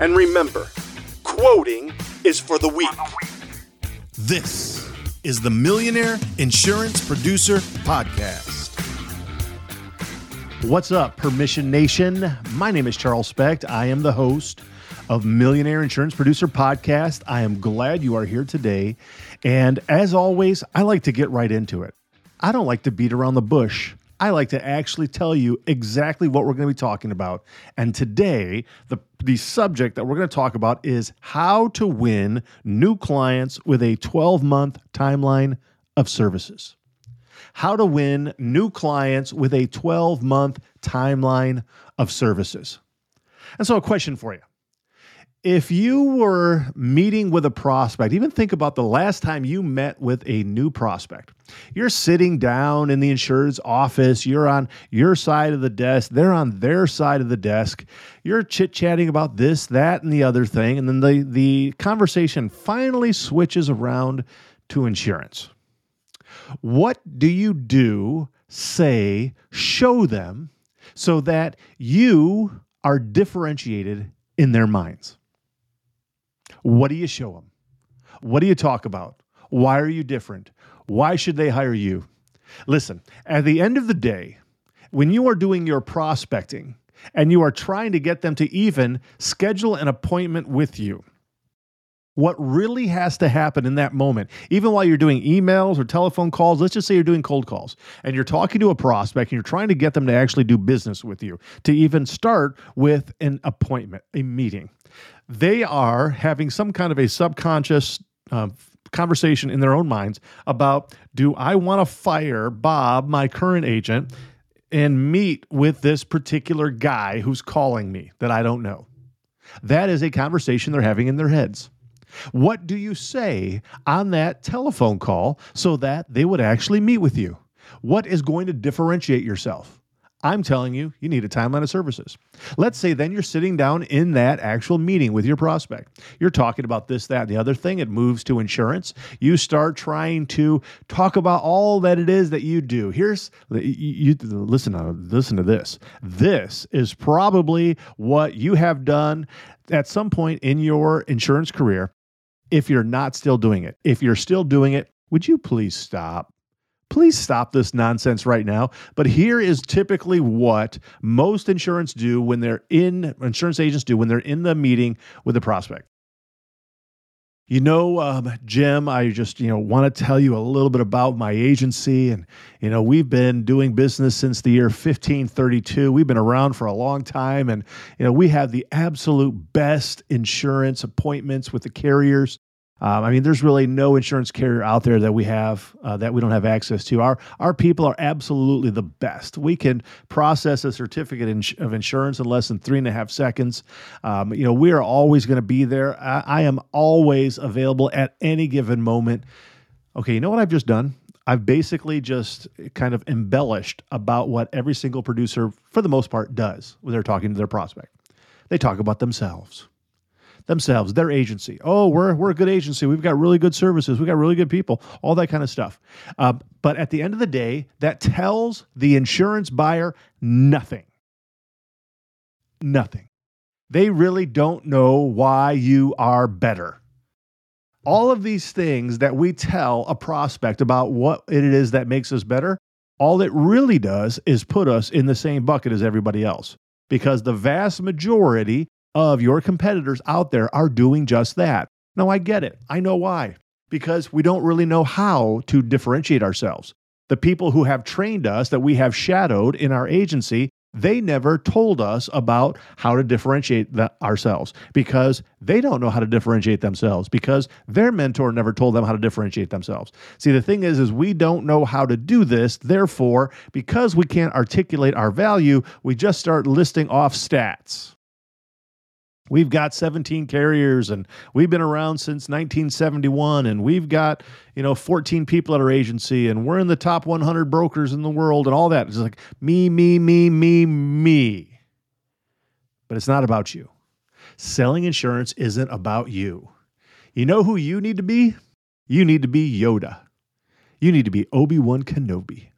And remember, quoting is for the weak. This is the Millionaire Insurance Producer Podcast. What's up, Permission Nation? My name is Charles Specht. I am the host of Millionaire Insurance Producer Podcast. I am glad you are here today. And as always, I like to get right into it. I don't like to beat around the bush. I like to actually tell you exactly what we're going to be talking about. And today, the, the subject that we're going to talk about is how to win new clients with a 12 month timeline of services. How to win new clients with a 12 month timeline of services. And so, a question for you. If you were meeting with a prospect, even think about the last time you met with a new prospect. You're sitting down in the insurer's office, you're on your side of the desk, they're on their side of the desk. You're chit-chatting about this, that and the other thing, and then the the conversation finally switches around to insurance. What do you do, say, show them so that you are differentiated in their minds? What do you show them? What do you talk about? Why are you different? Why should they hire you? Listen, at the end of the day, when you are doing your prospecting and you are trying to get them to even schedule an appointment with you, what really has to happen in that moment, even while you're doing emails or telephone calls, let's just say you're doing cold calls and you're talking to a prospect and you're trying to get them to actually do business with you, to even start with an appointment, a meeting. They are having some kind of a subconscious uh, conversation in their own minds about do I want to fire Bob, my current agent, and meet with this particular guy who's calling me that I don't know? That is a conversation they're having in their heads. What do you say on that telephone call so that they would actually meet with you? What is going to differentiate yourself? I'm telling you, you need a timeline of services. Let's say then you're sitting down in that actual meeting with your prospect. You're talking about this, that, and the other thing. It moves to insurance. You start trying to talk about all that it is that you do. Here's you, you listen to listen to this. This is probably what you have done at some point in your insurance career. If you're not still doing it, if you're still doing it, would you please stop? Please stop this nonsense right now. But here is typically what most insurance do when they're in insurance agents do when they're in the meeting with the prospect. You know, um, Jim, I just you know want to tell you a little bit about my agency, and you know we've been doing business since the year 1532. We've been around for a long time, and you know we have the absolute best insurance appointments with the carriers. Um, I mean, there's really no insurance carrier out there that we have uh, that we don't have access to. Our our people are absolutely the best. We can process a certificate of insurance in less than three and a half seconds. Um, you know, we are always going to be there. I, I am always available at any given moment. Okay, you know what I've just done? I've basically just kind of embellished about what every single producer, for the most part, does when they're talking to their prospect. They talk about themselves themselves, their agency. Oh, we're, we're a good agency. We've got really good services. We've got really good people, all that kind of stuff. Uh, but at the end of the day, that tells the insurance buyer nothing. Nothing. They really don't know why you are better. All of these things that we tell a prospect about what it is that makes us better, all it really does is put us in the same bucket as everybody else. Because the vast majority of your competitors out there are doing just that. Now, I get it. I know why. Because we don't really know how to differentiate ourselves. The people who have trained us that we have shadowed in our agency, they never told us about how to differentiate the, ourselves because they don't know how to differentiate themselves because their mentor never told them how to differentiate themselves. See, the thing is is we don't know how to do this. Therefore, because we can't articulate our value, we just start listing off stats. We've got 17 carriers and we've been around since 1971 and we've got, you know, 14 people at our agency and we're in the top 100 brokers in the world and all that. It's like me, me, me, me, me. But it's not about you. Selling insurance isn't about you. You know who you need to be? You need to be Yoda. You need to be Obi Wan Kenobi.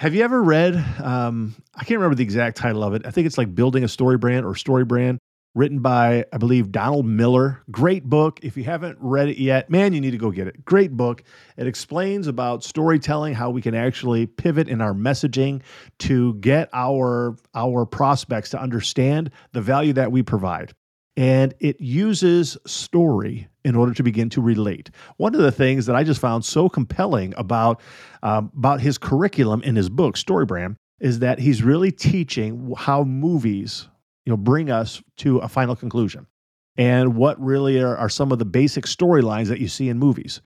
Have you ever read? Um, I can't remember the exact title of it. I think it's like Building a Story Brand or Story Brand, written by, I believe, Donald Miller. Great book. If you haven't read it yet, man, you need to go get it. Great book. It explains about storytelling, how we can actually pivot in our messaging to get our our prospects to understand the value that we provide and it uses story in order to begin to relate. One of the things that I just found so compelling about um, about his curriculum in his book Storybrand is that he's really teaching how movies, you know, bring us to a final conclusion, and what really are, are some of the basic storylines that you see in movies.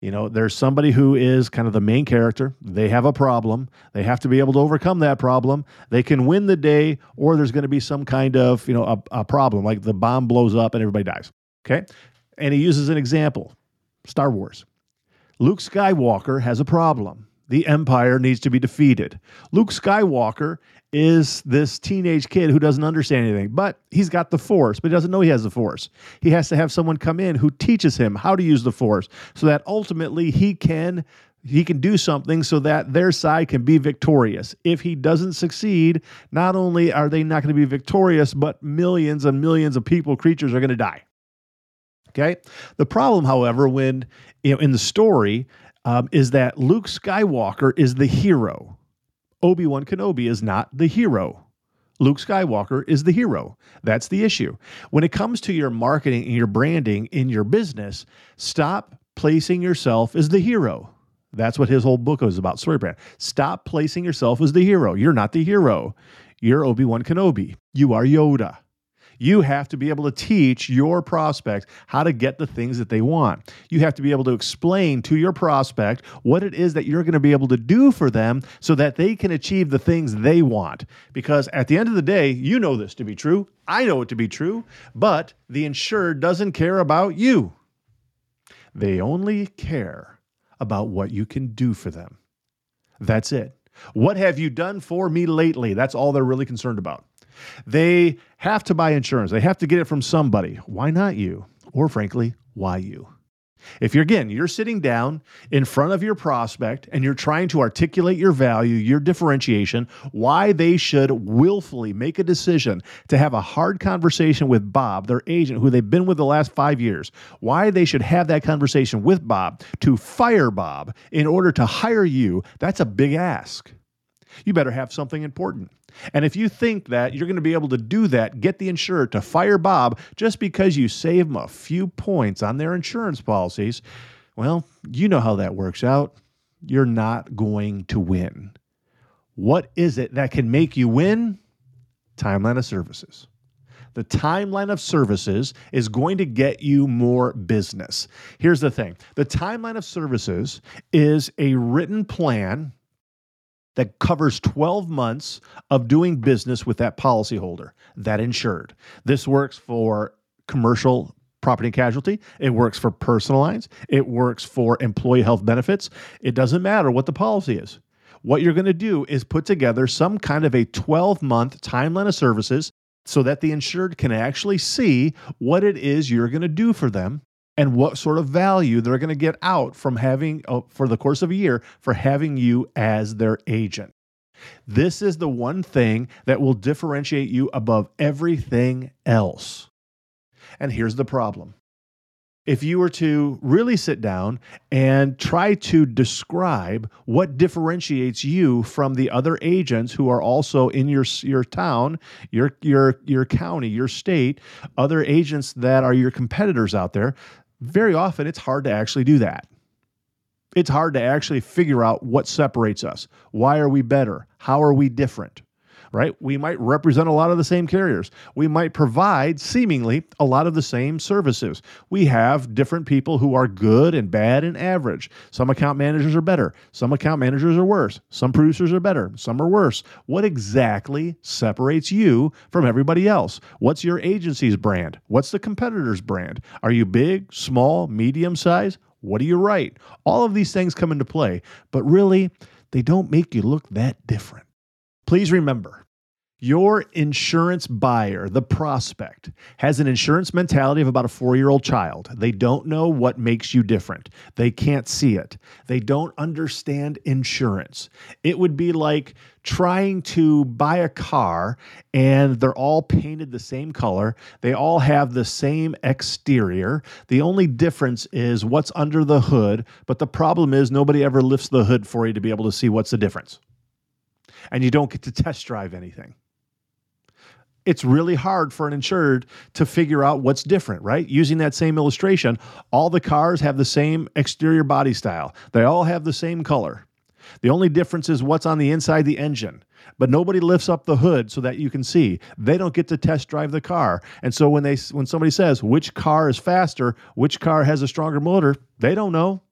You know, there's somebody who is kind of the main character. They have a problem. They have to be able to overcome that problem. They can win the day, or there's going to be some kind of, you know, a, a problem, like the bomb blows up and everybody dies. Okay. And he uses an example Star Wars. Luke Skywalker has a problem. The Empire needs to be defeated. Luke Skywalker is this teenage kid who doesn't understand anything, but he's got the force, but he doesn't know he has the force. He has to have someone come in who teaches him how to use the force so that ultimately he can he can do something so that their side can be victorious. If he doesn't succeed, not only are they not going to be victorious, but millions and millions of people, creatures are going to die. Okay. The problem, however, when you know in the story, um, is that Luke Skywalker is the hero. Obi Wan Kenobi is not the hero. Luke Skywalker is the hero. That's the issue. When it comes to your marketing and your branding in your business, stop placing yourself as the hero. That's what his whole book is about, Story Brand. Stop placing yourself as the hero. You're not the hero. You're Obi Wan Kenobi. You are Yoda. You have to be able to teach your prospect how to get the things that they want. You have to be able to explain to your prospect what it is that you're going to be able to do for them so that they can achieve the things they want. Because at the end of the day, you know this to be true. I know it to be true, but the insured doesn't care about you. They only care about what you can do for them. That's it. What have you done for me lately? That's all they're really concerned about. They have to buy insurance. They have to get it from somebody. Why not you? Or frankly, why you? If you're again, you're sitting down in front of your prospect and you're trying to articulate your value, your differentiation, why they should willfully make a decision to have a hard conversation with Bob, their agent, who they've been with the last five years, why they should have that conversation with Bob to fire Bob in order to hire you, that's a big ask. You better have something important. And if you think that you're going to be able to do that, get the insurer to fire Bob just because you save them a few points on their insurance policies, well, you know how that works out. You're not going to win. What is it that can make you win? Timeline of services. The timeline of services is going to get you more business. Here's the thing the timeline of services is a written plan that covers 12 months of doing business with that policyholder, that insured. This works for commercial property and casualty. It works for personal lines. It works for employee health benefits. It doesn't matter what the policy is. What you're going to do is put together some kind of a 12 month timeline of services so that the insured can actually see what it is you're going to do for them and what sort of value they're going to get out from having uh, for the course of a year for having you as their agent. This is the one thing that will differentiate you above everything else. And here's the problem. If you were to really sit down and try to describe what differentiates you from the other agents who are also in your your town, your your your county, your state, other agents that are your competitors out there, very often it's hard to actually do that. it's hard to actually figure out what separates us. Why are we better? How are we different? Right? We might represent a lot of the same carriers. We might provide seemingly a lot of the same services. We have different people who are good and bad and average. Some account managers are better, some account managers are worse, some producers are better, some are worse. What exactly separates you from everybody else? What's your agency's brand? What's the competitor's brand? Are you big, small, medium size? What do you write? All of these things come into play, but really, they don't make you look that different. Please remember, your insurance buyer, the prospect, has an insurance mentality of about a four year old child. They don't know what makes you different. They can't see it. They don't understand insurance. It would be like trying to buy a car and they're all painted the same color. They all have the same exterior. The only difference is what's under the hood. But the problem is nobody ever lifts the hood for you to be able to see what's the difference and you don't get to test drive anything. It's really hard for an insured to figure out what's different, right? Using that same illustration, all the cars have the same exterior body style. They all have the same color. The only difference is what's on the inside the engine. But nobody lifts up the hood so that you can see. They don't get to test drive the car. And so when they when somebody says which car is faster, which car has a stronger motor, they don't know.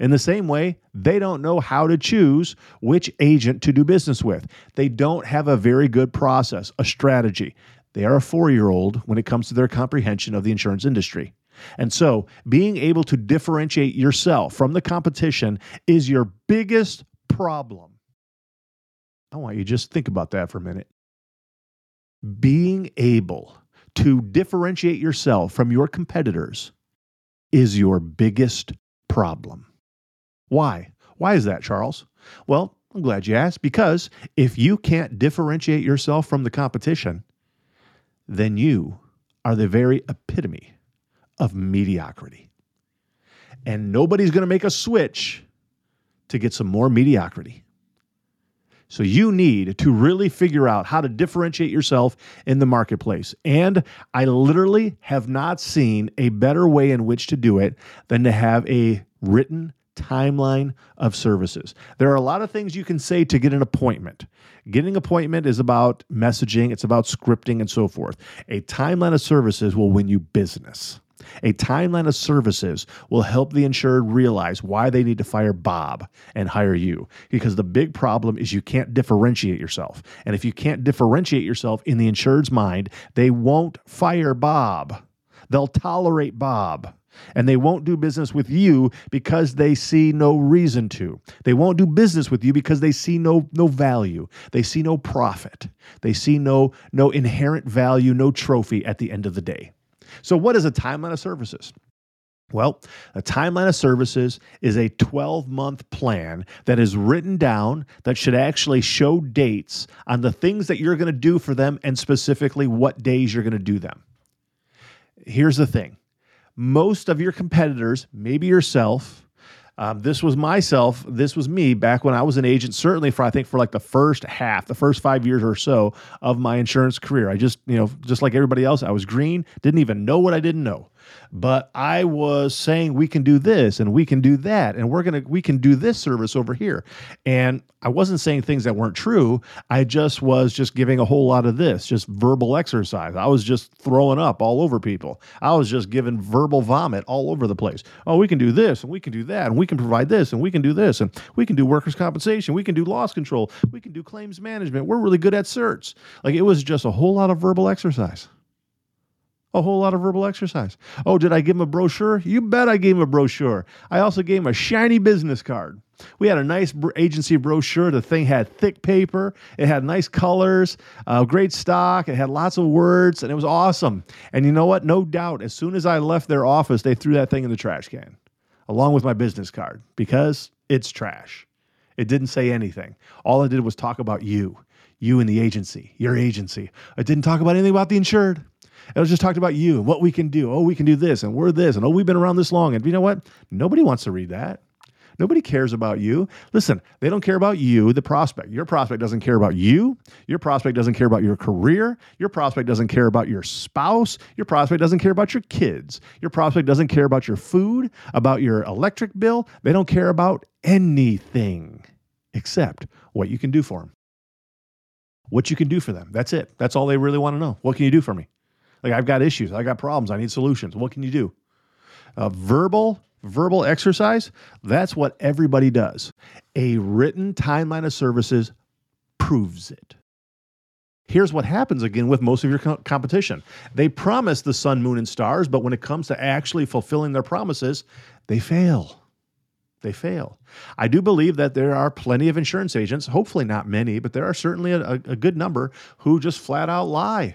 In the same way, they don't know how to choose which agent to do business with. They don't have a very good process, a strategy. They are a four year old when it comes to their comprehension of the insurance industry. And so, being able to differentiate yourself from the competition is your biggest problem. I want you to just think about that for a minute. Being able to differentiate yourself from your competitors is your biggest problem. Why? Why is that, Charles? Well, I'm glad you asked because if you can't differentiate yourself from the competition, then you are the very epitome of mediocrity. And nobody's going to make a switch to get some more mediocrity. So you need to really figure out how to differentiate yourself in the marketplace. And I literally have not seen a better way in which to do it than to have a written timeline of services. There are a lot of things you can say to get an appointment. Getting appointment is about messaging, it's about scripting and so forth. A timeline of services will win you business. A timeline of services will help the insured realize why they need to fire Bob and hire you. Because the big problem is you can't differentiate yourself. And if you can't differentiate yourself in the insured's mind, they won't fire Bob. They'll tolerate Bob and they won't do business with you because they see no reason to. They won't do business with you because they see no no value. They see no profit. They see no no inherent value, no trophy at the end of the day. So what is a timeline of services? Well, a timeline of services is a 12 month plan that is written down that should actually show dates on the things that you're going to do for them and specifically what days you're going to do them. Here's the thing most of your competitors, maybe yourself, um, this was myself. This was me back when I was an agent. Certainly for I think for like the first half, the first five years or so of my insurance career. I just you know just like everybody else, I was green. Didn't even know what I didn't know but I was saying we can do this and we can do that and we're going to we can do this service over here. And I wasn't saying things that weren't true. I just was just giving a whole lot of this, just verbal exercise. I was just throwing up all over people. I was just giving verbal vomit all over the place. Oh, we can do this and we can do that and we can provide this and we can do this and we can do workers' compensation. We can do loss control. We can do claims management. We're really good at certs. Like it was just a whole lot of verbal exercise a whole lot of verbal exercise. Oh, did I give him a brochure? You bet I gave him a brochure. I also gave him a shiny business card. We had a nice agency brochure. The thing had thick paper, it had nice colors, uh, great stock, it had lots of words, and it was awesome. And you know what? No doubt, as soon as I left their office, they threw that thing in the trash can along with my business card because it's trash. It didn't say anything. All it did was talk about you, you and the agency, your agency. It didn't talk about anything about the insured. It was just talked about you and what we can do. Oh, we can do this and we're this and oh, we've been around this long. And you know what? Nobody wants to read that. Nobody cares about you. Listen, they don't care about you, the prospect. Your prospect doesn't care about you. Your prospect doesn't care about your career. Your prospect doesn't care about your spouse. Your prospect doesn't care about your kids. Your prospect doesn't care about your food, about your electric bill. They don't care about anything except what you can do for them. What you can do for them. That's it. That's all they really want to know. What can you do for me? Like, I've got issues. I got problems. I need solutions. What can you do? A verbal verbal exercise, that's what everybody does. A written timeline of services proves it. Here's what happens again with most of your co- competition. They promise the sun, moon, and stars, but when it comes to actually fulfilling their promises, they fail. They fail. I do believe that there are plenty of insurance agents, hopefully not many, but there are certainly a, a good number who just flat out lie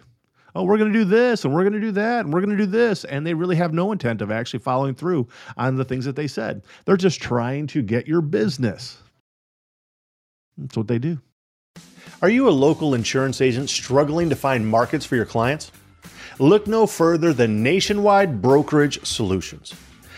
oh, we're going to do this and we're going to do that and we're going to do this. And they really have no intent of actually following through on the things that they said. They're just trying to get your business. That's what they do. Are you a local insurance agent struggling to find markets for your clients? Look no further than Nationwide Brokerage Solutions.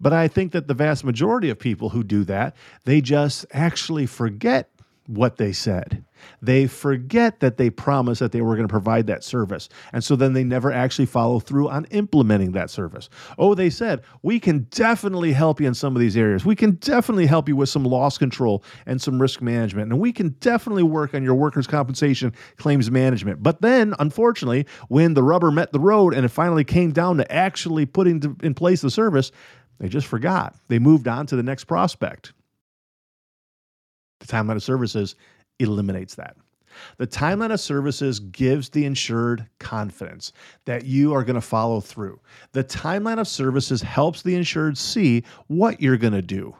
But I think that the vast majority of people who do that, they just actually forget what they said. They forget that they promised that they were going to provide that service. And so then they never actually follow through on implementing that service. Oh, they said, we can definitely help you in some of these areas. We can definitely help you with some loss control and some risk management. And we can definitely work on your workers' compensation claims management. But then, unfortunately, when the rubber met the road and it finally came down to actually putting in place the service, they just forgot. They moved on to the next prospect. The timeline of services eliminates that. The timeline of services gives the insured confidence that you are going to follow through. The timeline of services helps the insured see what you're going to do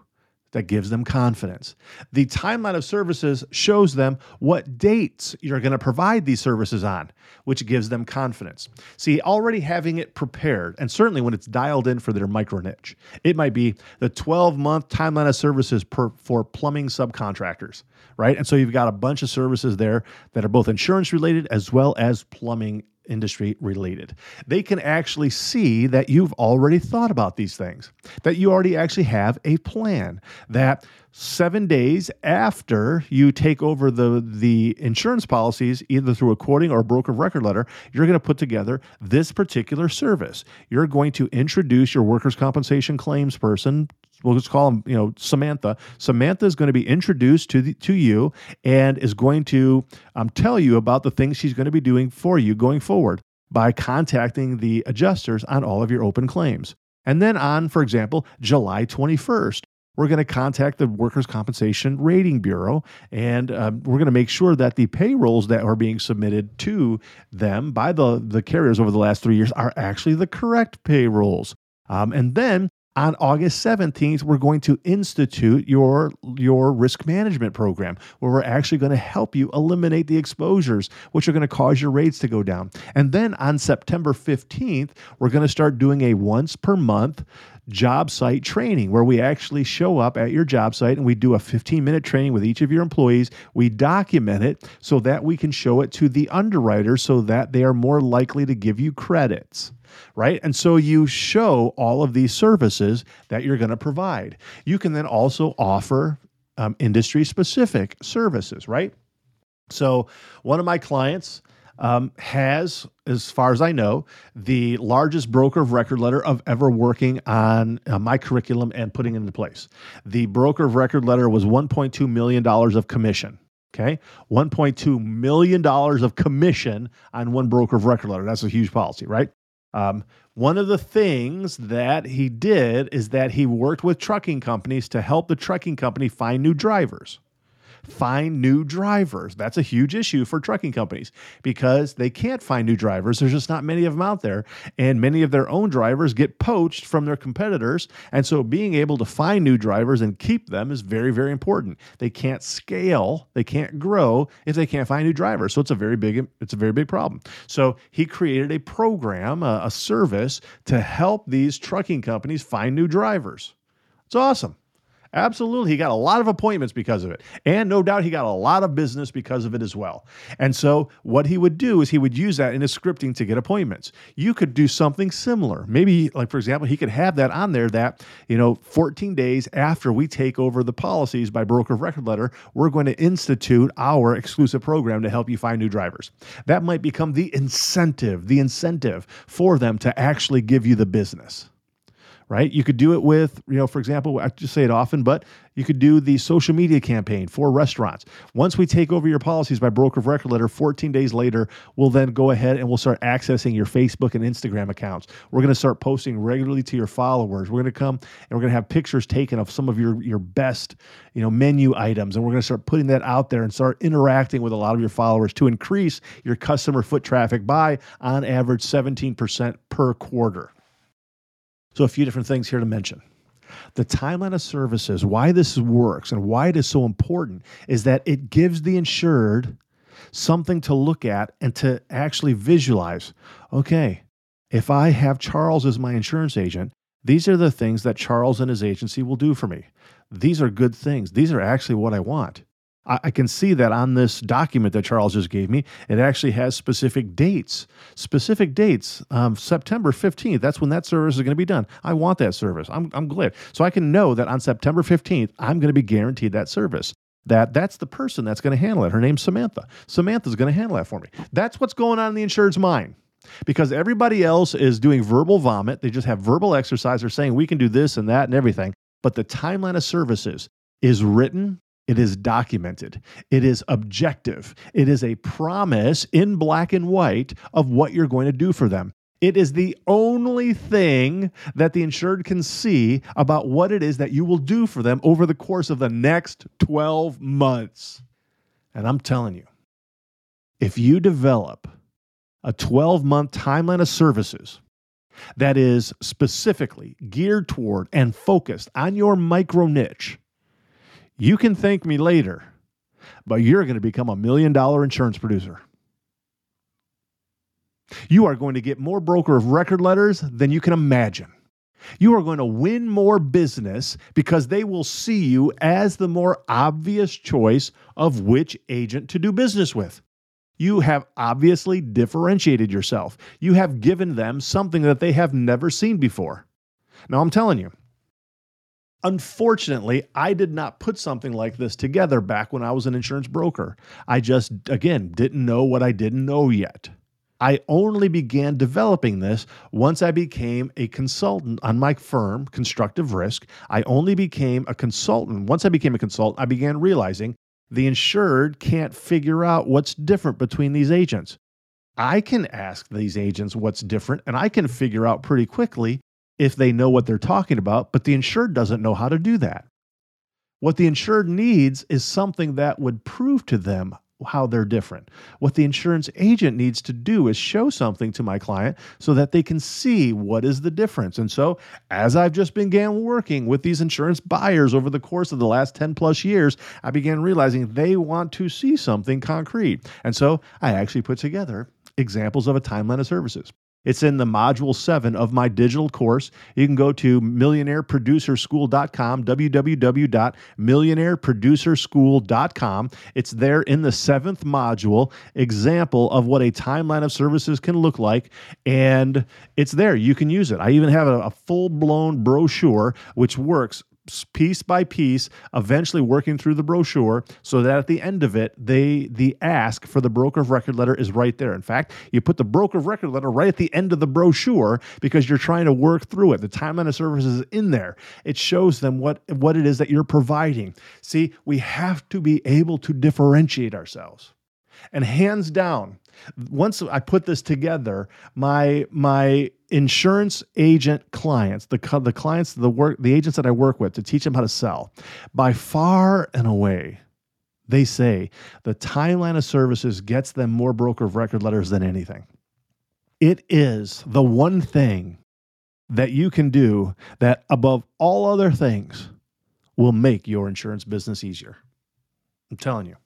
that gives them confidence. The timeline of services shows them what dates you're going to provide these services on, which gives them confidence. See, already having it prepared, and certainly when it's dialed in for their micro niche, it might be the 12 month timeline of services per, for plumbing subcontractors, right? And so you've got a bunch of services there that are both insurance related as well as plumbing industry related. They can actually see that you've already thought about these things, that you already actually have a plan, that seven days after you take over the, the insurance policies, either through a quoting or a broker record letter, you're going to put together this particular service. You're going to introduce your workers' compensation claims person we'll just call him, you know, Samantha. Samantha is going to be introduced to the, to you and is going to um, tell you about the things she's going to be doing for you going forward by contacting the adjusters on all of your open claims. And then on, for example, July 21st, we're going to contact the Workers' Compensation Rating Bureau and um, we're going to make sure that the payrolls that are being submitted to them by the, the carriers over the last three years are actually the correct payrolls. Um, and then on August 17th, we're going to institute your, your risk management program where we're actually going to help you eliminate the exposures, which are going to cause your rates to go down. And then on September 15th, we're going to start doing a once per month job site training where we actually show up at your job site and we do a 15 minute training with each of your employees. We document it so that we can show it to the underwriter so that they are more likely to give you credits right? And so you show all of these services that you're going to provide. You can then also offer um, industry specific services, right? So one of my clients um, has, as far as I know, the largest broker of record letter of ever working on uh, my curriculum and putting it into place. The broker of record letter was $1.2 million of commission. Okay. $1.2 million of commission on one broker of record letter. That's a huge policy, right? Um, one of the things that he did is that he worked with trucking companies to help the trucking company find new drivers. Find new drivers. That's a huge issue for trucking companies because they can't find new drivers. There's just not many of them out there. And many of their own drivers get poached from their competitors. And so being able to find new drivers and keep them is very, very important. They can't scale, they can't grow if they can't find new drivers. So it's a very big, it's a very big problem. So he created a program, a, a service to help these trucking companies find new drivers. It's awesome. Absolutely. He got a lot of appointments because of it. And no doubt he got a lot of business because of it as well. And so what he would do is he would use that in his scripting to get appointments. You could do something similar. Maybe, like, for example, he could have that on there that, you know, 14 days after we take over the policies by broker of record letter, we're going to institute our exclusive program to help you find new drivers. That might become the incentive, the incentive for them to actually give you the business right? You could do it with, you know, for example, I just say it often, but you could do the social media campaign for restaurants. Once we take over your policies by broker of record letter, 14 days later, we'll then go ahead and we'll start accessing your Facebook and Instagram accounts. We're going to start posting regularly to your followers. We're going to come and we're going to have pictures taken of some of your your best, you know, menu items and we're going to start putting that out there and start interacting with a lot of your followers to increase your customer foot traffic by on average 17% per quarter. So, a few different things here to mention. The timeline of services, why this works and why it is so important is that it gives the insured something to look at and to actually visualize. Okay, if I have Charles as my insurance agent, these are the things that Charles and his agency will do for me. These are good things. These are actually what I want. I, I can see that on this document that Charles just gave me, it actually has specific dates. Specific dates, um, September 15th, that's when that service is going to be done. I want that service. I'm, I'm glad. So I can know that on September 15th, I'm going to be guaranteed that service that that's the person that's going to handle it. Her name's Samantha. Samantha's going to handle that for me. That's what's going on in the insured's mind. Because everybody else is doing verbal vomit. They just have verbal exercise. They're saying we can do this and that and everything. But the timeline of services is written it is documented. It is objective. It is a promise in black and white of what you're going to do for them. It is the only thing that the insured can see about what it is that you will do for them over the course of the next 12 months. And I'm telling you, if you develop a 12 month timeline of services that is specifically geared toward and focused on your micro niche, you can thank me later, but you're going to become a million dollar insurance producer. You are going to get more broker of record letters than you can imagine. You are going to win more business because they will see you as the more obvious choice of which agent to do business with. You have obviously differentiated yourself. You have given them something that they have never seen before. Now, I'm telling you, Unfortunately, I did not put something like this together back when I was an insurance broker. I just, again, didn't know what I didn't know yet. I only began developing this once I became a consultant on my firm, Constructive Risk. I only became a consultant. Once I became a consultant, I began realizing the insured can't figure out what's different between these agents. I can ask these agents what's different, and I can figure out pretty quickly if they know what they're talking about, but the insured doesn't know how to do that. What the insured needs is something that would prove to them how they're different. What the insurance agent needs to do is show something to my client so that they can see what is the difference. And so, as I've just began working with these insurance buyers over the course of the last 10 plus years, I began realizing they want to see something concrete. And so, I actually put together examples of a timeline of services. It's in the module seven of my digital course. You can go to millionaireproducerschool.com, www.millionaireproducerschool.com. It's there in the seventh module, example of what a timeline of services can look like. And it's there. You can use it. I even have a, a full blown brochure which works piece by piece, eventually working through the brochure so that at the end of it, they the ask for the broker of record letter is right there. In fact, you put the broker of record letter right at the end of the brochure because you're trying to work through it. The timeline of services is in there. It shows them what what it is that you're providing. See, we have to be able to differentiate ourselves. And hands down, once I put this together, my my insurance agent clients, the the clients, the work, the agents that I work with to teach them how to sell, by far and away, They say the timeline of services gets them more broker of record letters than anything. It is the one thing that you can do that, above all other things, will make your insurance business easier. I'm telling you.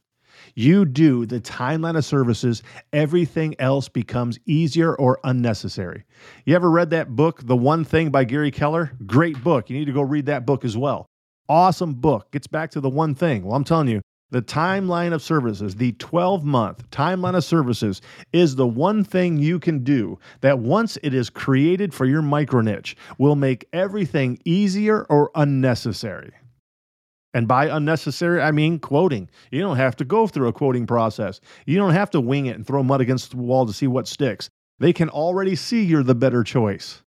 You do the timeline of services, everything else becomes easier or unnecessary. You ever read that book, The One Thing by Gary Keller? Great book. You need to go read that book as well. Awesome book. Gets back to the one thing. Well, I'm telling you, the timeline of services, the 12 month timeline of services, is the one thing you can do that once it is created for your micro niche will make everything easier or unnecessary. And by unnecessary, I mean quoting. You don't have to go through a quoting process. You don't have to wing it and throw mud against the wall to see what sticks. They can already see you're the better choice.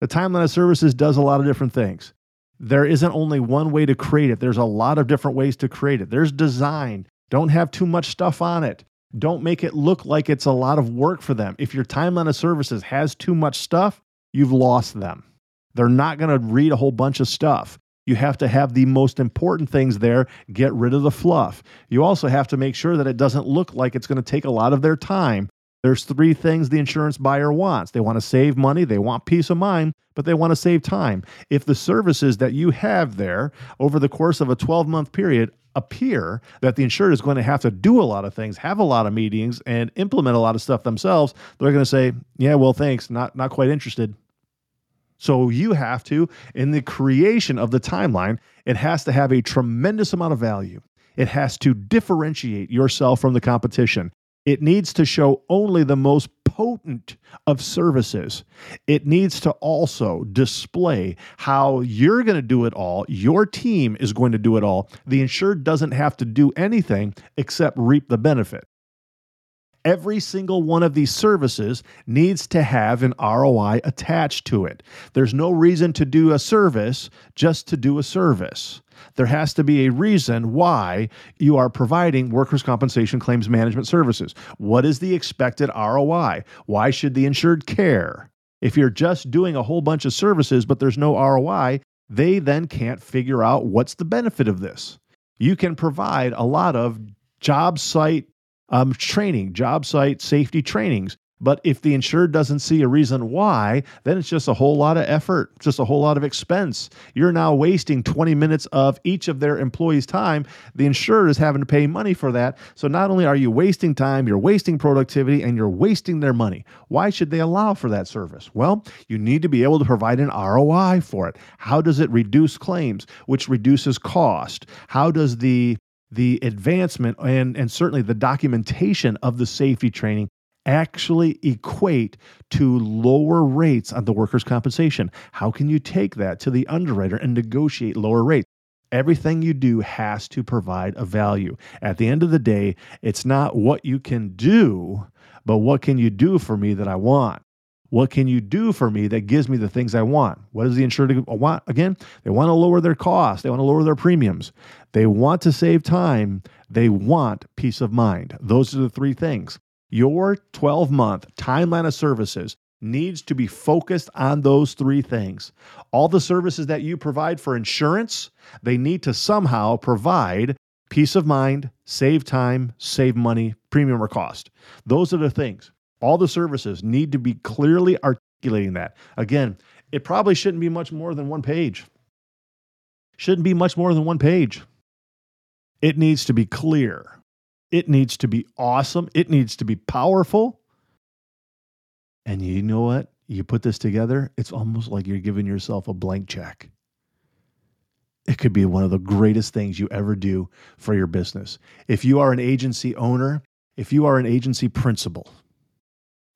The timeline of services does a lot of different things. There isn't only one way to create it, there's a lot of different ways to create it. There's design. Don't have too much stuff on it. Don't make it look like it's a lot of work for them. If your timeline of services has too much stuff, you've lost them. They're not going to read a whole bunch of stuff. You have to have the most important things there, get rid of the fluff. You also have to make sure that it doesn't look like it's going to take a lot of their time. There's three things the insurance buyer wants. They want to save money, they want peace of mind, but they want to save time. If the services that you have there over the course of a 12 month period appear that the insured is going to have to do a lot of things, have a lot of meetings, and implement a lot of stuff themselves, they're going to say, "Yeah, well, thanks, not not quite interested." So you have to, in the creation of the timeline, it has to have a tremendous amount of value. It has to differentiate yourself from the competition. It needs to show only the most potent of services. It needs to also display how you're going to do it all. Your team is going to do it all. The insured doesn't have to do anything except reap the benefit every single one of these services needs to have an ROI attached to it. There's no reason to do a service just to do a service. There has to be a reason why you are providing workers' compensation claims management services. What is the expected ROI? Why should the insured care? If you're just doing a whole bunch of services but there's no ROI, they then can't figure out what's the benefit of this. You can provide a lot of job site um, training, job site safety trainings. But if the insured doesn't see a reason why, then it's just a whole lot of effort, just a whole lot of expense. You're now wasting 20 minutes of each of their employees' time. The insured is having to pay money for that. So not only are you wasting time, you're wasting productivity and you're wasting their money. Why should they allow for that service? Well, you need to be able to provide an ROI for it. How does it reduce claims, which reduces cost? How does the the advancement and, and certainly the documentation of the safety training actually equate to lower rates on the workers' compensation? How can you take that to the underwriter and negotiate lower rates? Everything you do has to provide a value. At the end of the day, it's not what you can do, but what can you do for me that I want? What can you do for me that gives me the things I want? What does the insured want? Again, they want to lower their costs, they want to lower their premiums, they want to save time, they want peace of mind. Those are the three things. Your 12 month timeline of services needs to be focused on those three things. All the services that you provide for insurance, they need to somehow provide peace of mind, save time, save money, premium or cost. Those are the things. All the services need to be clearly articulating that. Again, it probably shouldn't be much more than one page. Shouldn't be much more than one page. It needs to be clear. It needs to be awesome. It needs to be powerful. And you know what? You put this together, it's almost like you're giving yourself a blank check. It could be one of the greatest things you ever do for your business. If you are an agency owner, if you are an agency principal,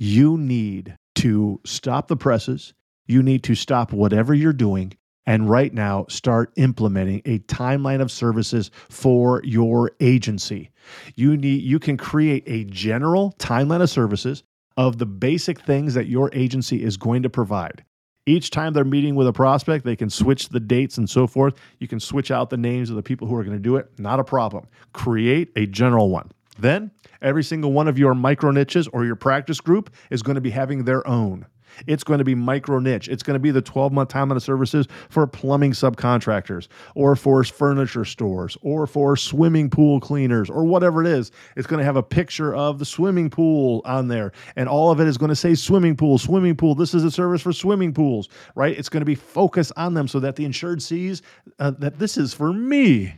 you need to stop the presses. You need to stop whatever you're doing and right now start implementing a timeline of services for your agency. You need you can create a general timeline of services of the basic things that your agency is going to provide. Each time they're meeting with a prospect, they can switch the dates and so forth. You can switch out the names of the people who are going to do it. Not a problem. Create a general one. Then every single one of your micro niches or your practice group is going to be having their own. It's going to be micro niche. It's going to be the 12 month timeline of services for plumbing subcontractors or for furniture stores or for swimming pool cleaners or whatever it is. It's going to have a picture of the swimming pool on there and all of it is going to say swimming pool, swimming pool. This is a service for swimming pools, right? It's going to be focused on them so that the insured sees uh, that this is for me.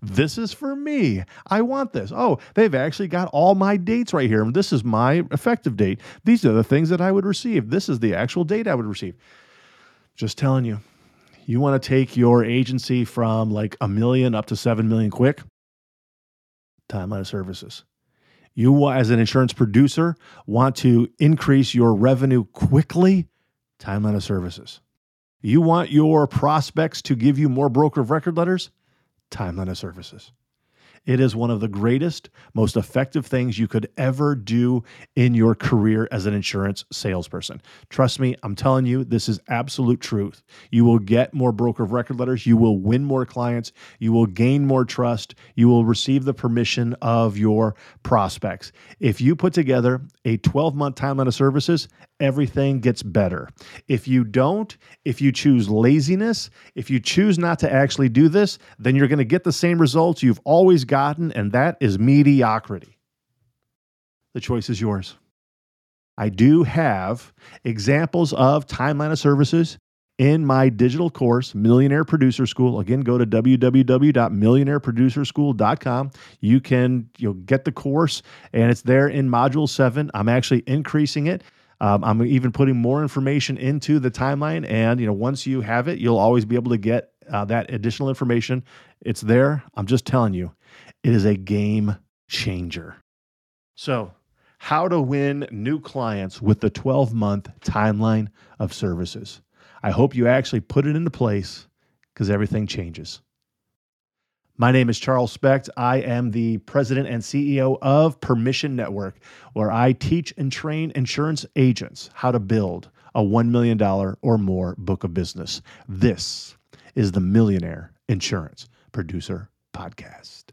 This is for me. I want this. Oh, they've actually got all my dates right here. This is my effective date. These are the things that I would receive. This is the actual date I would receive. Just telling you, you want to take your agency from like a million up to 7 million quick? Timeline of services. You, as an insurance producer, want to increase your revenue quickly? Timeline of services. You want your prospects to give you more broker of record letters? Timeline of Services. It is one of the greatest, most effective things you could ever do in your career as an insurance salesperson. Trust me, I'm telling you, this is absolute truth. You will get more broker of record letters, you will win more clients, you will gain more trust, you will receive the permission of your prospects. If you put together a 12 month timeline of services, everything gets better. If you don't, if you choose laziness, if you choose not to actually do this, then you're going to get the same results you've always gotten, and that is mediocrity. The choice is yours. I do have examples of timeline of services in my digital course, Millionaire Producer School. Again, go to www.millionaireproducerschool.com. You can you'll get the course, and it's there in Module Seven. I'm actually increasing it. Um, I'm even putting more information into the timeline, and you know, once you have it, you'll always be able to get uh, that additional information. It's there. I'm just telling you, it is a game changer. So, how to win new clients with the 12 month timeline of services. I hope you actually put it into place because everything changes. My name is Charles Specht. I am the president and CEO of Permission Network, where I teach and train insurance agents how to build a $1 million or more book of business. This is the Millionaire Insurance Producer Podcast.